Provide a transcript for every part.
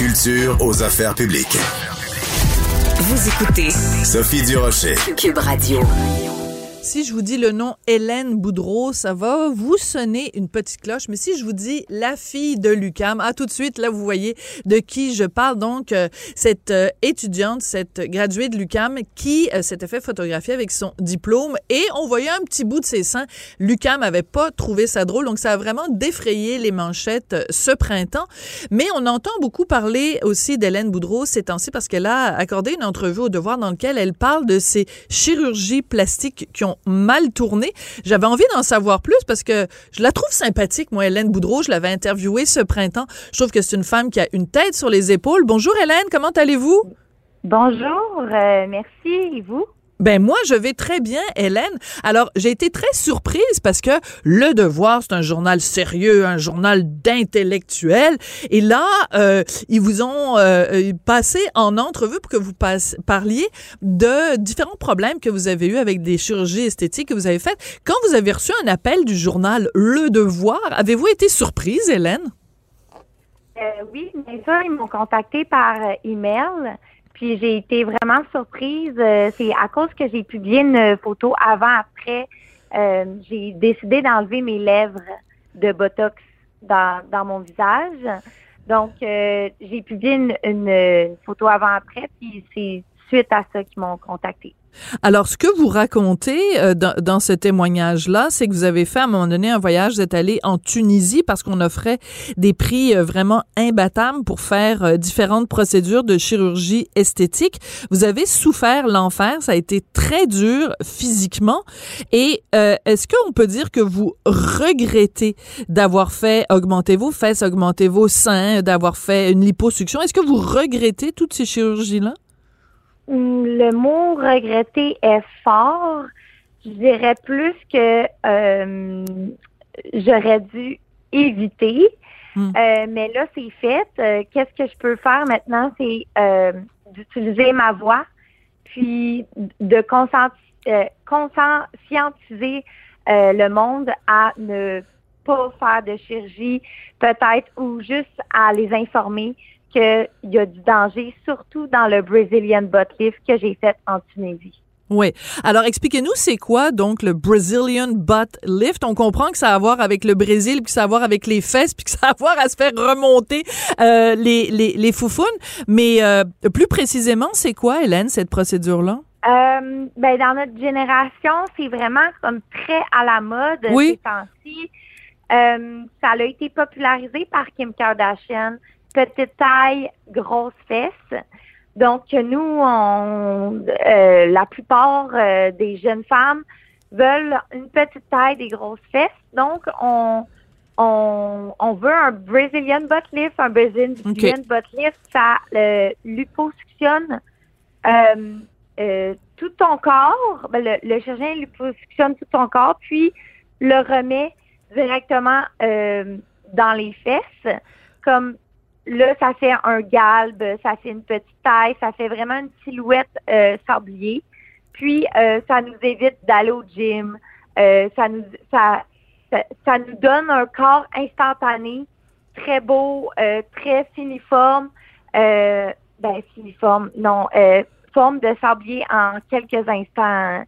Culture aux affaires publiques. Vous écoutez Sophie Durocher. Cube Radio. Si je vous dis le nom Hélène Boudreau, ça va vous sonner une petite cloche. Mais si je vous dis la fille de Lucam, ah tout de suite là vous voyez de qui je parle. Donc euh, cette euh, étudiante, cette graduée de Lucam qui euh, s'était fait photographier avec son diplôme et on voyait un petit bout de ses seins. Lucam avait pas trouvé ça drôle, donc ça a vraiment défrayé les manchettes ce printemps. Mais on entend beaucoup parler aussi d'Hélène Boudreau ces temps-ci parce qu'elle a accordé une entrevue au Devoir dans laquelle elle parle de ces chirurgies plastiques qui ont mal tourné. J'avais envie d'en savoir plus parce que je la trouve sympathique, moi, Hélène Boudreau. Je l'avais interviewée ce printemps. Je trouve que c'est une femme qui a une tête sur les épaules. Bonjour, Hélène, comment allez-vous? Bonjour, euh, merci. Et vous? Ben moi, je vais très bien, Hélène. Alors, j'ai été très surprise parce que Le Devoir, c'est un journal sérieux, un journal d'intellectuels. Et là, euh, ils vous ont euh, passé en entrevue pour que vous parliez de différents problèmes que vous avez eus avec des chirurgies esthétiques que vous avez faites. Quand vous avez reçu un appel du journal Le Devoir, avez-vous été surprise, Hélène? Euh, oui, bien sûr, ils m'ont contacté par euh, email. Puis j'ai été vraiment surprise. Euh, c'est à cause que j'ai publié une photo avant-après. Euh, j'ai décidé d'enlever mes lèvres de Botox dans, dans mon visage. Donc, euh, j'ai publié une, une, une photo avant-après, puis c'est suite à ça qu'ils m'ont contacté. Alors, ce que vous racontez euh, dans, dans, ce témoignage-là, c'est que vous avez fait à un moment donné un voyage, vous êtes allé en Tunisie parce qu'on offrait des prix euh, vraiment imbattables pour faire euh, différentes procédures de chirurgie esthétique. Vous avez souffert l'enfer, ça a été très dur physiquement. Et euh, est-ce qu'on peut dire que vous regrettez d'avoir fait augmenter vos fesses, augmenter vos seins, d'avoir fait une liposuction? Est-ce que vous regrettez toutes ces chirurgies-là? Le mot regretter est fort. Je dirais plus que euh, j'aurais dû éviter. Hmm. Euh, mais là, c'est fait. Euh, Qu'est-ce que je peux faire maintenant? C'est d'utiliser ma voix, puis de conscientiser le monde à ne pas faire de chirurgie, peut-être, ou juste à les informer qu'il y a du danger, surtout dans le Brazilian butt lift que j'ai fait en Tunisie. Oui. Alors, expliquez-nous, c'est quoi donc le Brazilian butt lift? On comprend que ça a à voir avec le Brésil, puis que ça a à voir avec les fesses, puis que ça a à voir à se faire remonter euh, les, les, les foufounes. Mais euh, plus précisément, c'est quoi, Hélène, cette procédure-là? Euh, ben, dans notre génération, c'est vraiment comme très à la mode Oui. ces temps-ci. Euh, ça a été popularisé par Kim Kardashian. Petite taille, grosse fesses. Donc, nous, on, euh, la plupart euh, des jeunes femmes veulent une petite taille, des grosses fesses. Donc, on, on, on veut un Brazilian butt lift. Un Brazilian Ok. butt lift, ça euh, liposuctionne euh, tout ton corps. Ben, le, le chirurgien liposuctionne tout ton corps, puis le remet directement dans les fesses. Comme là, ça fait un galbe, ça fait une petite taille, ça fait vraiment une silhouette euh, sablier. Puis euh, ça nous évite d'aller au gym. Euh, ça nous donne un corps instantané, très beau, très finiforme. Ben finiforme, non, forme de sablier en quelques instants.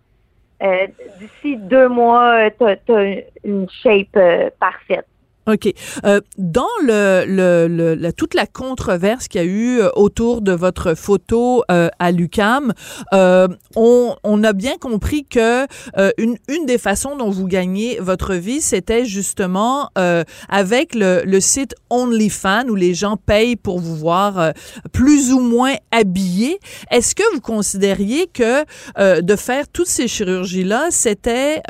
D'ici deux mois, tu as, une shape parfaite. OK. Euh, dans le, le, le la, toute la controverse qu'il y a eu euh, autour de votre photo euh, à l'UCAM, euh, on, on, a bien compris que euh, une, une des façons dont vous gagnez votre vie, c'était justement avec le, le site OnlyFans où les gens payent pour vous voir plus ou moins habillé. Est-ce que vous considériez que de faire toutes ces chirurgies-là, c'était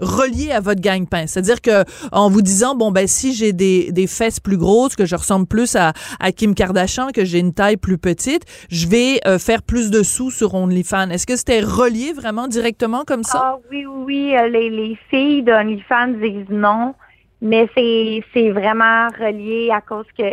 relié à votre gagne-pain? C'est-à-dire que en vous disant, bon, ben si j'ai des, des fesses plus grosses, que je ressemble plus à, Kim Kardashian, que j'ai une taille plus petite, je vais euh, faire plus de sous sur OnlyFans. Est-ce que c'était relié vraiment directement comme ça? Ah oui, oui, euh, les, les filles d'OnlyFans disent non, mais c'est vraiment relié à cause que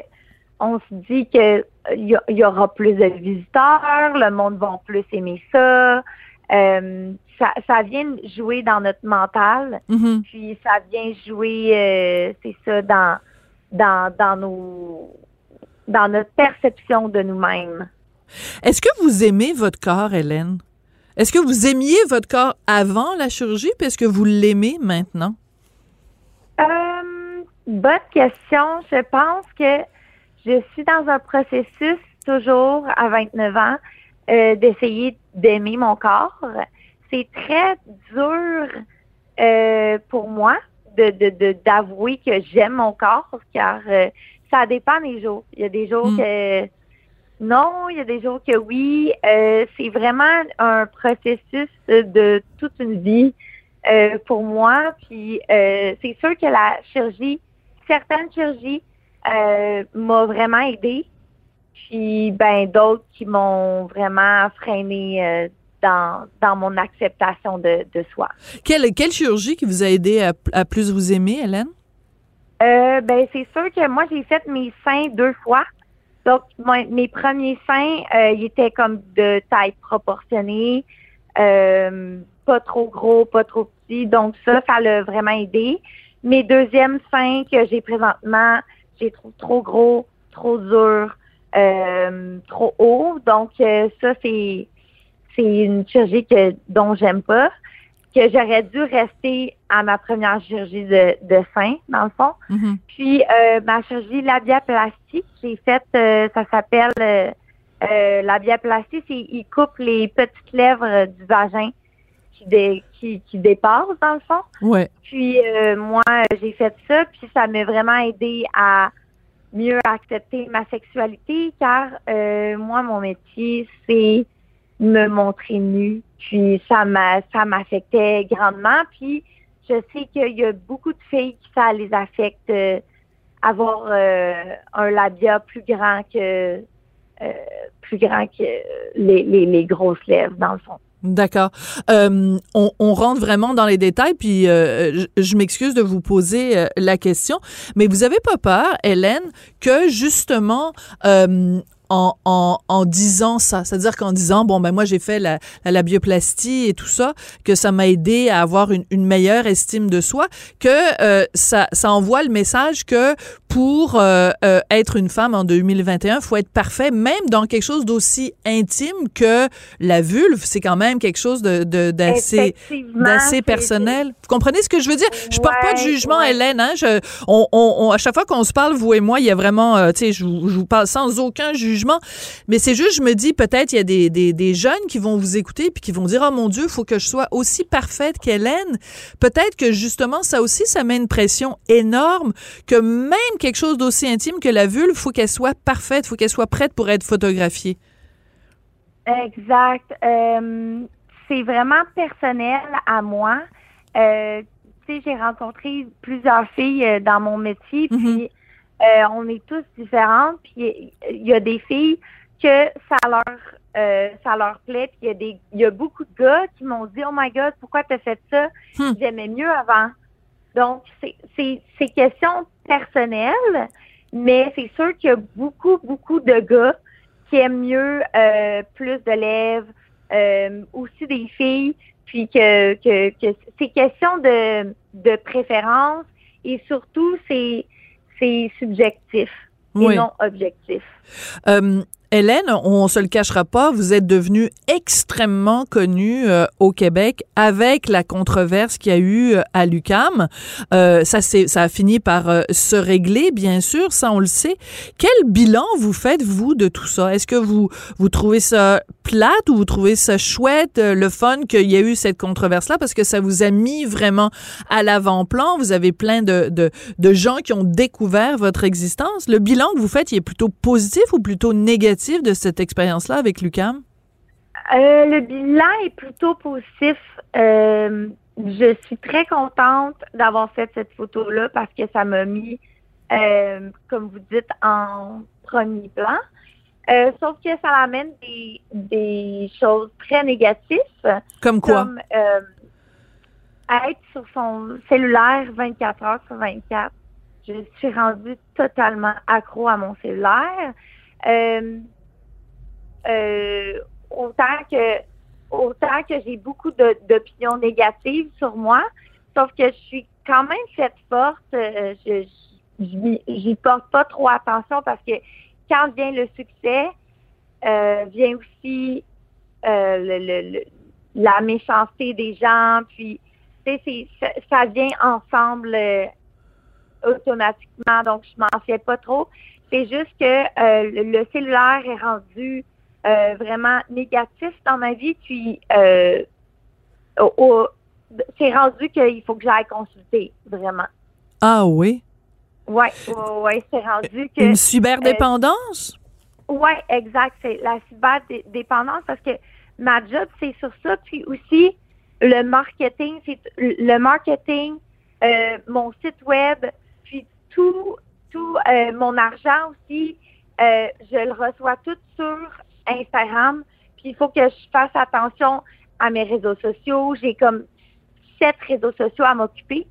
on se dit que il y, y, aura plus de visiteurs, le monde va plus aimer ça. Euh, ça, ça vient jouer dans notre mental, Mhm. puis ça vient jouer, euh, c'est ça, dans, dans, dans nos, dans notre perception de nous-mêmes. Est-ce que vous aimez votre corps, Hélène? Est-ce que vous aimiez votre corps avant la chirurgie, puis est-ce que vous l'aimez maintenant? Euh, bonne question. Je pense que je suis dans un processus toujours à 29 ans euh, d'essayer d'aimer mon corps. C'est très dur euh, pour moi de de, d'avouer que j'aime mon corps car euh, ça dépend des jours. Il y a des jours Mm. que non, il y a des jours que oui. Euh, c'est vraiment un processus de toute une vie pour moi. Puis c'est sûr que la chirurgie, certaines chirurgies m'ont vraiment aidé. Puis ben d'autres qui m'ont vraiment freiné dans, dans mon acceptation de, de soi. Quelle, quelle chirurgie qui vous a aidé à, à plus vous aimer, Hélène? Euh, ben c'est sûr que moi j'ai fait mes seins deux fois. Donc moi, mes premiers seins, euh, ils étaient comme de taille proportionnée, euh, pas trop gros, pas trop petit. Donc ça, ça l'a vraiment aidé. Mes deuxièmes seins que j'ai présentement, j'ai trouve trop gros, trop dur, trop haut. Donc ça c'est c'est une chirurgie que dont j'aime pas que j'aurais dû rester à ma première chirurgie de, de sein, dans le fond. Mhm. Puis euh, ma chirurgie labiaplastique, j'ai fait, euh, ça s'appelle euh, euh, labiaplastie, c'est il coupe les petites lèvres du vagin qui, dé, qui, qui dépassent, dans le fond. Ouais. Puis moi, j'ai fait ça, puis ça m'a vraiment aidé à mieux accepter ma sexualité, car moi, mon métier, c'est me montrer nue. Puis ça m'a ça m'affectait grandement. Puis je sais qu'il y a beaucoup de filles qui ça les affecte euh, avoir euh, un labia plus grand que euh, plus grand que les, les, grosses lèvres, dans le fond. D'accord. On, rentre vraiment dans les détails, puis euh, je, m'excuse de vous poser la question, mais vous avez pas peur, Hélène, que justement en, en, en disant ça, c'est-à-dire qu'en disant bon ben moi j'ai fait la, la labioplastie et tout ça, que ça m'a aidé à avoir une, une meilleure estime de soi, que euh, ça, ça envoie le message que pour euh, euh, être une femme en 2021, faut être parfait, même dans quelque chose d'aussi intime que la vulve. C'est quand même quelque chose de de- d'assez d'assez personnel. Vous comprenez ce que je veux dire? Je porte pas de Ouais, jugement, ouais. Hélène. Hein? Je, on, on, on- à chaque fois qu'on se parle, vous et moi, il y a vraiment, euh, tu sais, je, je vous parle sans aucun jugement. Mais c'est juste, je me dis, peut-être il y a des, des, des jeunes qui vont vous écouter puis qui vont dire, oh mon Dieu, il faut que je sois aussi parfaite qu'Hélène. Peut-être que justement, ça aussi, ça met une pression énorme que même quelque chose d'aussi intime que la vulve, faut qu'elle soit parfaite, faut qu'elle soit prête pour être photographiée. Exact. Euh, c'est vraiment personnel à moi. Euh, tu sais, j'ai rencontré plusieurs filles euh, dans mon métier, Mhm. puis euh, on est tous différentes. Puis il y a des filles que ça leur euh, ça leur plaît. Puis il y a des il y a beaucoup de gars qui m'ont dit Oh my God, pourquoi t'as fait ça? Hmm. J'aimais mieux avant. Donc, c'est c'est c'est question personnelle, mais c'est sûr qu'il y a beaucoup, beaucoup de gars qui aiment mieux euh, plus de lèvres, euh, aussi des filles, puis que, que, que c'est question de, de préférence et surtout c'est c'est subjectif Oui. et non objectif. Euh, Hélène, on se le cachera pas, vous êtes devenue extrêmement connue euh, au Québec avec la controverse qu'il y a eu euh, à l'UCAM. Euh, ça, ça a fini par se régler, bien sûr, ça on le sait. Quel bilan vous faites, vous, de tout ça? Est-ce que vous, vous trouvez ça plate ou vous trouvez ça chouette, le fun qu'il y a eu cette controverse-là? Parce que ça vous a mis vraiment à l'avant-plan. Vous avez plein de, de, gens qui ont découvert votre existence. Le bilan que vous faites, il est plutôt positif ou plutôt négatif de cette expérience-là avec l'UCAM? Euh, le bilan est plutôt positif. Euh, je suis très contente d'avoir fait cette photo-là parce que ça m'a mis, euh, comme vous dites, en premier plan. Sauf que ça amène des, des, choses très négatives. Comme quoi? Comme être sur son cellulaire 24 heures sur 24 je suis rendue totalement accro à mon cellulaire. Euh, euh, autant que autant que j'ai beaucoup d'opinions négatives sur moi, sauf que je suis quand même cette forte. Euh, je j'y porte pas trop attention parce que quand vient le succès, vient aussi le, la méchanceté des gens, puis ça, ça vient ensemble automatiquement, donc je m'en fais pas trop. C'est juste que euh, le cellulaire est rendu euh, vraiment négatif dans ma vie, puis euh, c'est rendu qu'il faut que j'aille consulter, vraiment. Ah oui? Oui, ouais, c'est rendu que... Une cyberdépendance? oui, exact. C'est la cyberdépendance parce que ma job, c'est sur ça. Puis aussi, le marketing, c'est le marketing, mon site web, tout, tout euh, mon argent aussi, euh, je le reçois tout sur Instagram. Puis il faut que je fasse attention à mes réseaux sociaux. J'ai comme sept réseaux sociaux à m'occuper,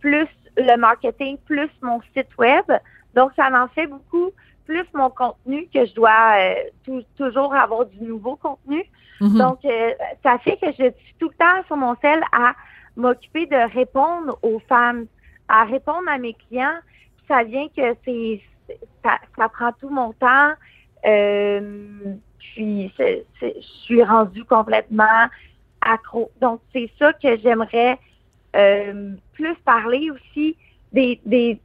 plus le marketing, plus mon site web. Donc, ça en fait beaucoup, plus mon contenu que je dois euh, toujours avoir du nouveau contenu. Mm-hmm. Donc, ça fait que je suis tout le temps sur mon sel à m'occuper de répondre aux femmes, à répondre à mes clients ça vient que c'est ça, prend tout mon temps. Euh, puis je suis rendue complètement accro. Donc c'est ça que j'aimerais euh, plus parler aussi des, des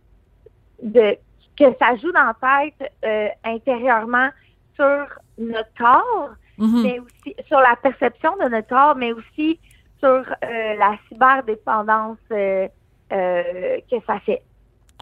de que ça joue dans la tête euh, intérieurement sur notre corps, mm-hmm. mais aussi sur la perception de notre corps, mais aussi sur la cyberdépendance que ça fait.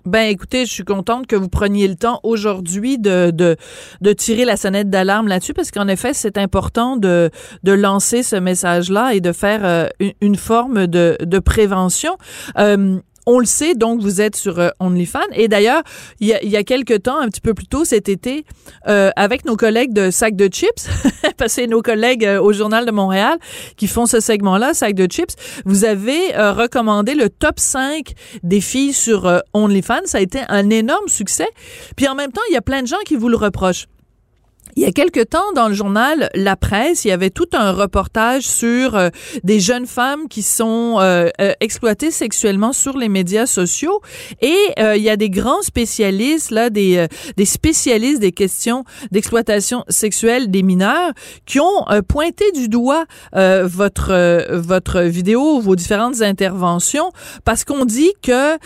Ben écoutez, je suis contente que vous preniez le temps aujourd'hui de, de, de, tirer la sonnette d'alarme là-dessus parce qu'en effet, c'est important de, de lancer ce message-là et de faire euh, une, forme de, de prévention. Euh, on le sait, donc vous êtes sur euh, OnlyFans. Et d'ailleurs, il y a, il y a quelques temps, un petit peu plus tôt cet été, euh, avec nos collègues de Sac de Chips, parce que nos collègues euh, au Journal de Montréal qui font ce segment-là, Sac de Chips, vous avez recommandé le top 5 des filles sur OnlyFans. Ça a été un énorme succès. Puis en même temps, il y a plein de gens qui vous le reprochent. Il y a quelque temps, dans le journal La Presse, il y avait tout un reportage sur euh, des jeunes femmes qui sont euh, euh, exploitées sexuellement sur les médias sociaux. Et il y a des grands spécialistes, là, des, des spécialistes des questions d'exploitation sexuelle des mineurs, qui ont pointé du doigt votre, votre vidéo, vos différentes interventions, parce qu'on dit que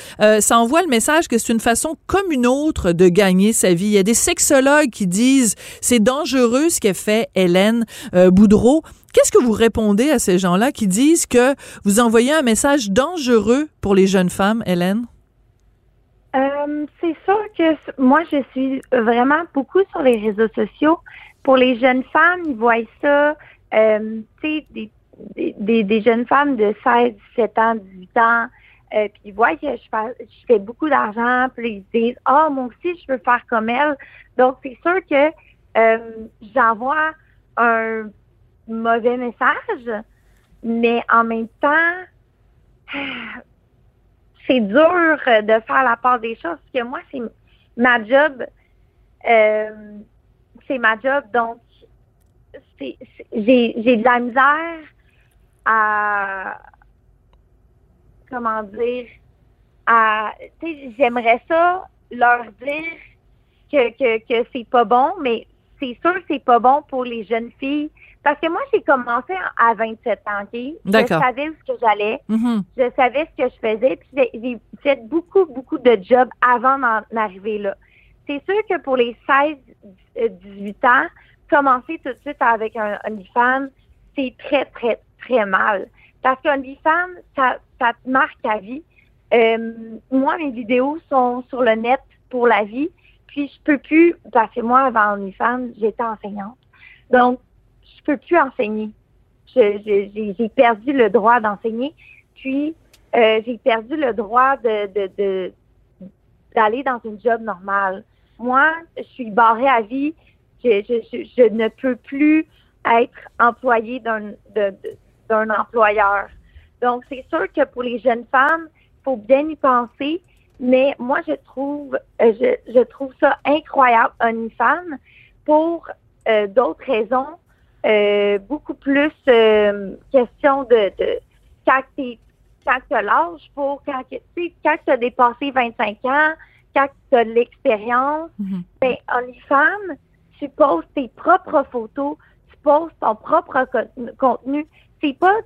ça envoie le message que c'est une façon comme une autre de gagner sa vie. Il y a des sexologues qui disent c'est dangereux ce qu'a fait Hélène euh, Boudreau. Qu'est-ce que vous répondez à ces gens-là qui disent que vous envoyez un message dangereux pour les jeunes femmes, Hélène? Euh, c'est sûr que moi, je suis vraiment beaucoup sur les réseaux sociaux. Pour les jeunes femmes, ils voient ça, euh, tu sais, des, jeunes femmes de 16, 17 ans, 18 ans, puis ils voient que je fais, beaucoup d'argent, puis ils disent, ah, moi aussi, je veux faire comme elle. Donc, c'est sûr que euh, j'envoie un mauvais message, mais en même temps, c'est dur de faire la part des choses parce que moi, c'est ma job. Euh, c'est ma job, donc j'ai de la misère à comment dire à j'aimerais ça leur dire que, que, que c'est pas bon, mais c'est sûr que c'est pas bon pour les jeunes filles. Parce que moi, j'ai commencé à 27 ans, OK? Je savais où que j'allais. Mhm. Je savais ce que je faisais. Puis j'ai- fait beaucoup, beaucoup de jobs avant d'en arriver là. C'est sûr que pour les 16, euh, 18 ans, commencer tout de suite avec un OnlyFans, c'est très, très, très mal. Parce qu'OnlyFans, ça, ça te marque à vie. Euh, moi, mes vidéos sont sur le net pour la vie. Puis je peux plus, parce que moi, avant OnlyFans, j'étais enseignante. Donc, je peux plus enseigner. J'ai perdu le droit d'enseigner. Puis, euh, j'ai perdu le droit d'aller dans une job normale. Moi, je suis barrée à vie. Je, ne peux plus être employée d'un d'un employeur. Donc, c'est sûr que pour les jeunes femmes, il faut bien y penser. Mais moi, je trouve, euh, je, je trouve ça incroyable, OnlyFans, pour euh, d'autres raisons, euh, beaucoup plus euh, question de, de quand tu as l'âge pour quand tu as dépassé 25 ans, quand tu as de l'expérience, Mhm. ben OnlyFans, tu poses tes propres photos, tu poses ton propre co- contenu. C'est pas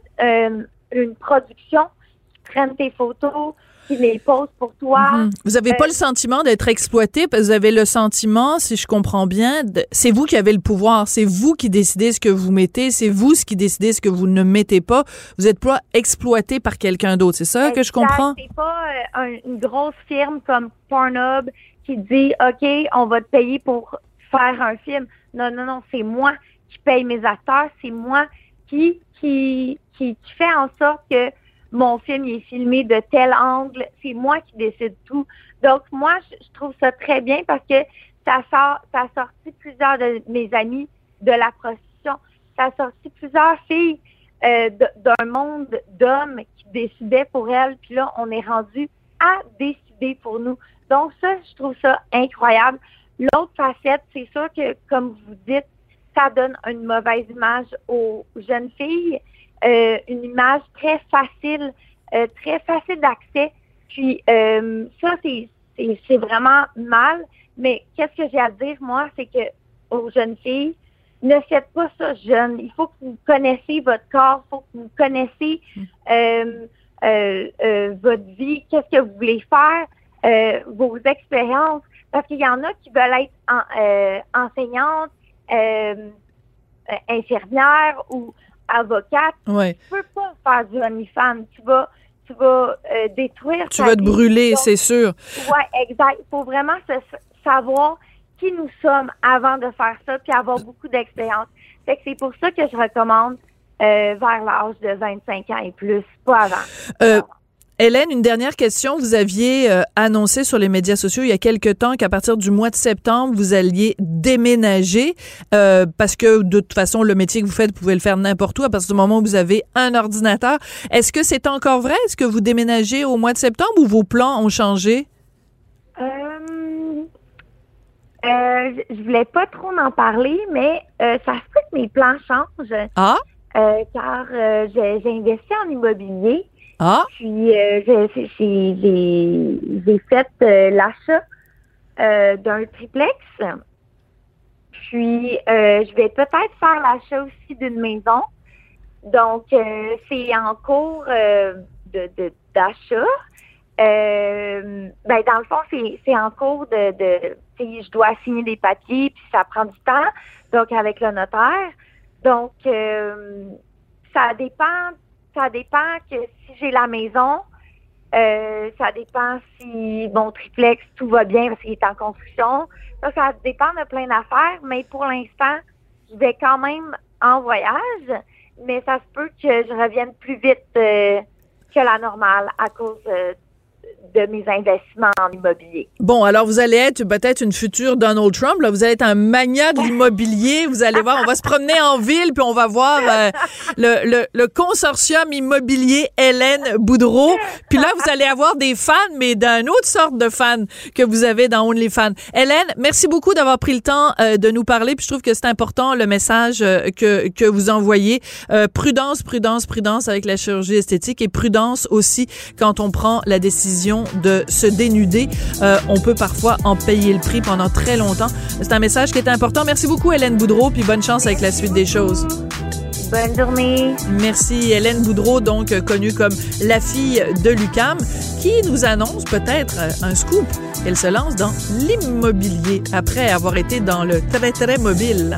une production qui prennent tes photos, qui les pose pour toi. Mhm. Vous n'avez pas Euh, le sentiment d'être exploité, parce que vous avez le sentiment, si je comprends bien, c'est vous qui avez le pouvoir, c'est vous qui décidez ce que vous mettez, c'est vous ce qui décidez ce que vous ne mettez pas. Vous n'êtes pas exploité par quelqu'un d'autre, c'est ça que je comprends? C'est pas euh, un- une grosse firme comme Pornhub qui dit OK, on va te payer pour faire un film. Non, non, non, c'est moi qui paye mes acteurs, c'est moi qui qui, qui qui fait en sorte que mon film il est filmé de tel angle, c'est moi qui décide tout. Donc moi, je, trouve ça très bien parce que ça sort, ça a sorti plusieurs de mes amis de la prostitution. Ça a sorti plusieurs filles euh, d'un monde d'hommes qui décidaient pour elles, puis là, on est rendu à décider pour nous. Donc ça, je trouve ça incroyable. L'autre facette, c'est sûr que, comme vous dites, ça donne une mauvaise image aux jeunes filles, euh, une image très facile, euh, très facile d'accès. Puis euh, ça, c'est c'est- c'est vraiment mal. Mais qu'est-ce que j'ai à dire, moi, c'est que aux jeunes filles, ne faites pas ça jeune. Il faut que vous connaissiez votre corps, il faut que vous connaissiez euh, euh, euh, votre vie, qu'est-ce que vous voulez faire, euh, vos expériences. Parce qu'il y en a qui veulent être en- euh, enseignantes, infirmières ou avocates. Ouais. Tu peux pas faire du OnlyFans. Tu vas, tu vas euh, détruire Tu vas te brûler, c'est sûr. Ouais, exact. Il faut vraiment se, savoir qui nous sommes avant de faire ça, puis avoir beaucoup d'expérience. Fait que c'est pour ça que je recommande euh, vers l'âge de 25 ans et plus, pas avant. Euh, Hélène, une dernière question. Vous aviez euh, annoncé sur les médias sociaux il y a quelque temps qu'à partir du mois de septembre, vous alliez déménager euh, parce que de toute façon, le métier que vous faites, vous pouvez le faire n'importe où à partir du moment où vous avez un ordinateur. Est-ce que c'est encore vrai? Est-ce que vous déménagez au mois de septembre ou vos plans ont changé? Euh, euh, je- voulais pas trop en parler, mais euh, ça se peut que mes plans changent, Ah? euh, car j'ai investi en immobilier. Ah? Puis euh, j'ai- fait euh, l'achat euh, d'un triplex. Puis je vais peut-être faire l'achat aussi d'une maison. Donc c'est en cours d'achat. Ben dans le fond c'est en cours de de je dois signer des papiers puis ça prend du temps donc avec le notaire. Donc ça dépend ça dépend que si j'ai la maison, euh, ça dépend si mon triplex, tout va bien parce qu'il est en construction. Ça, ça dépend de plein d'affaires, mais pour l'instant, je vais quand même en voyage, mais ça se peut que je revienne plus vite euh, que la normale à cause euh, de mes investissements en immobilier. Bon, alors vous allez être peut-être une future Donald Trump. Là. Vous allez être un magnat de l'immobilier. Vous allez voir, on va se promener en ville, puis on va voir euh, le, le, le consortium immobilier Hélène Boudreau. Puis là, vous allez avoir des fans, mais d'une autre sorte de fans que vous avez dans OnlyFans. Hélène, merci beaucoup d'avoir pris le temps euh, de nous parler. Puis je trouve que c'est important le message euh, que, que vous envoyez. Euh, prudence, prudence, prudence avec la chirurgie esthétique et prudence aussi quand on prend la décision décision de se dénuder, euh, on peut parfois en payer le prix pendant très longtemps. C'est un message qui est important. Merci beaucoup, Hélène Boudreau, puis bonne chance avec la suite des choses. Bonne journée. Merci Hélène Boudreau, donc euh, connue comme la fille de Lucam, qui nous annonce peut-être euh, un scoop. Elle se lance dans l'immobilier après avoir été dans le très très mobile.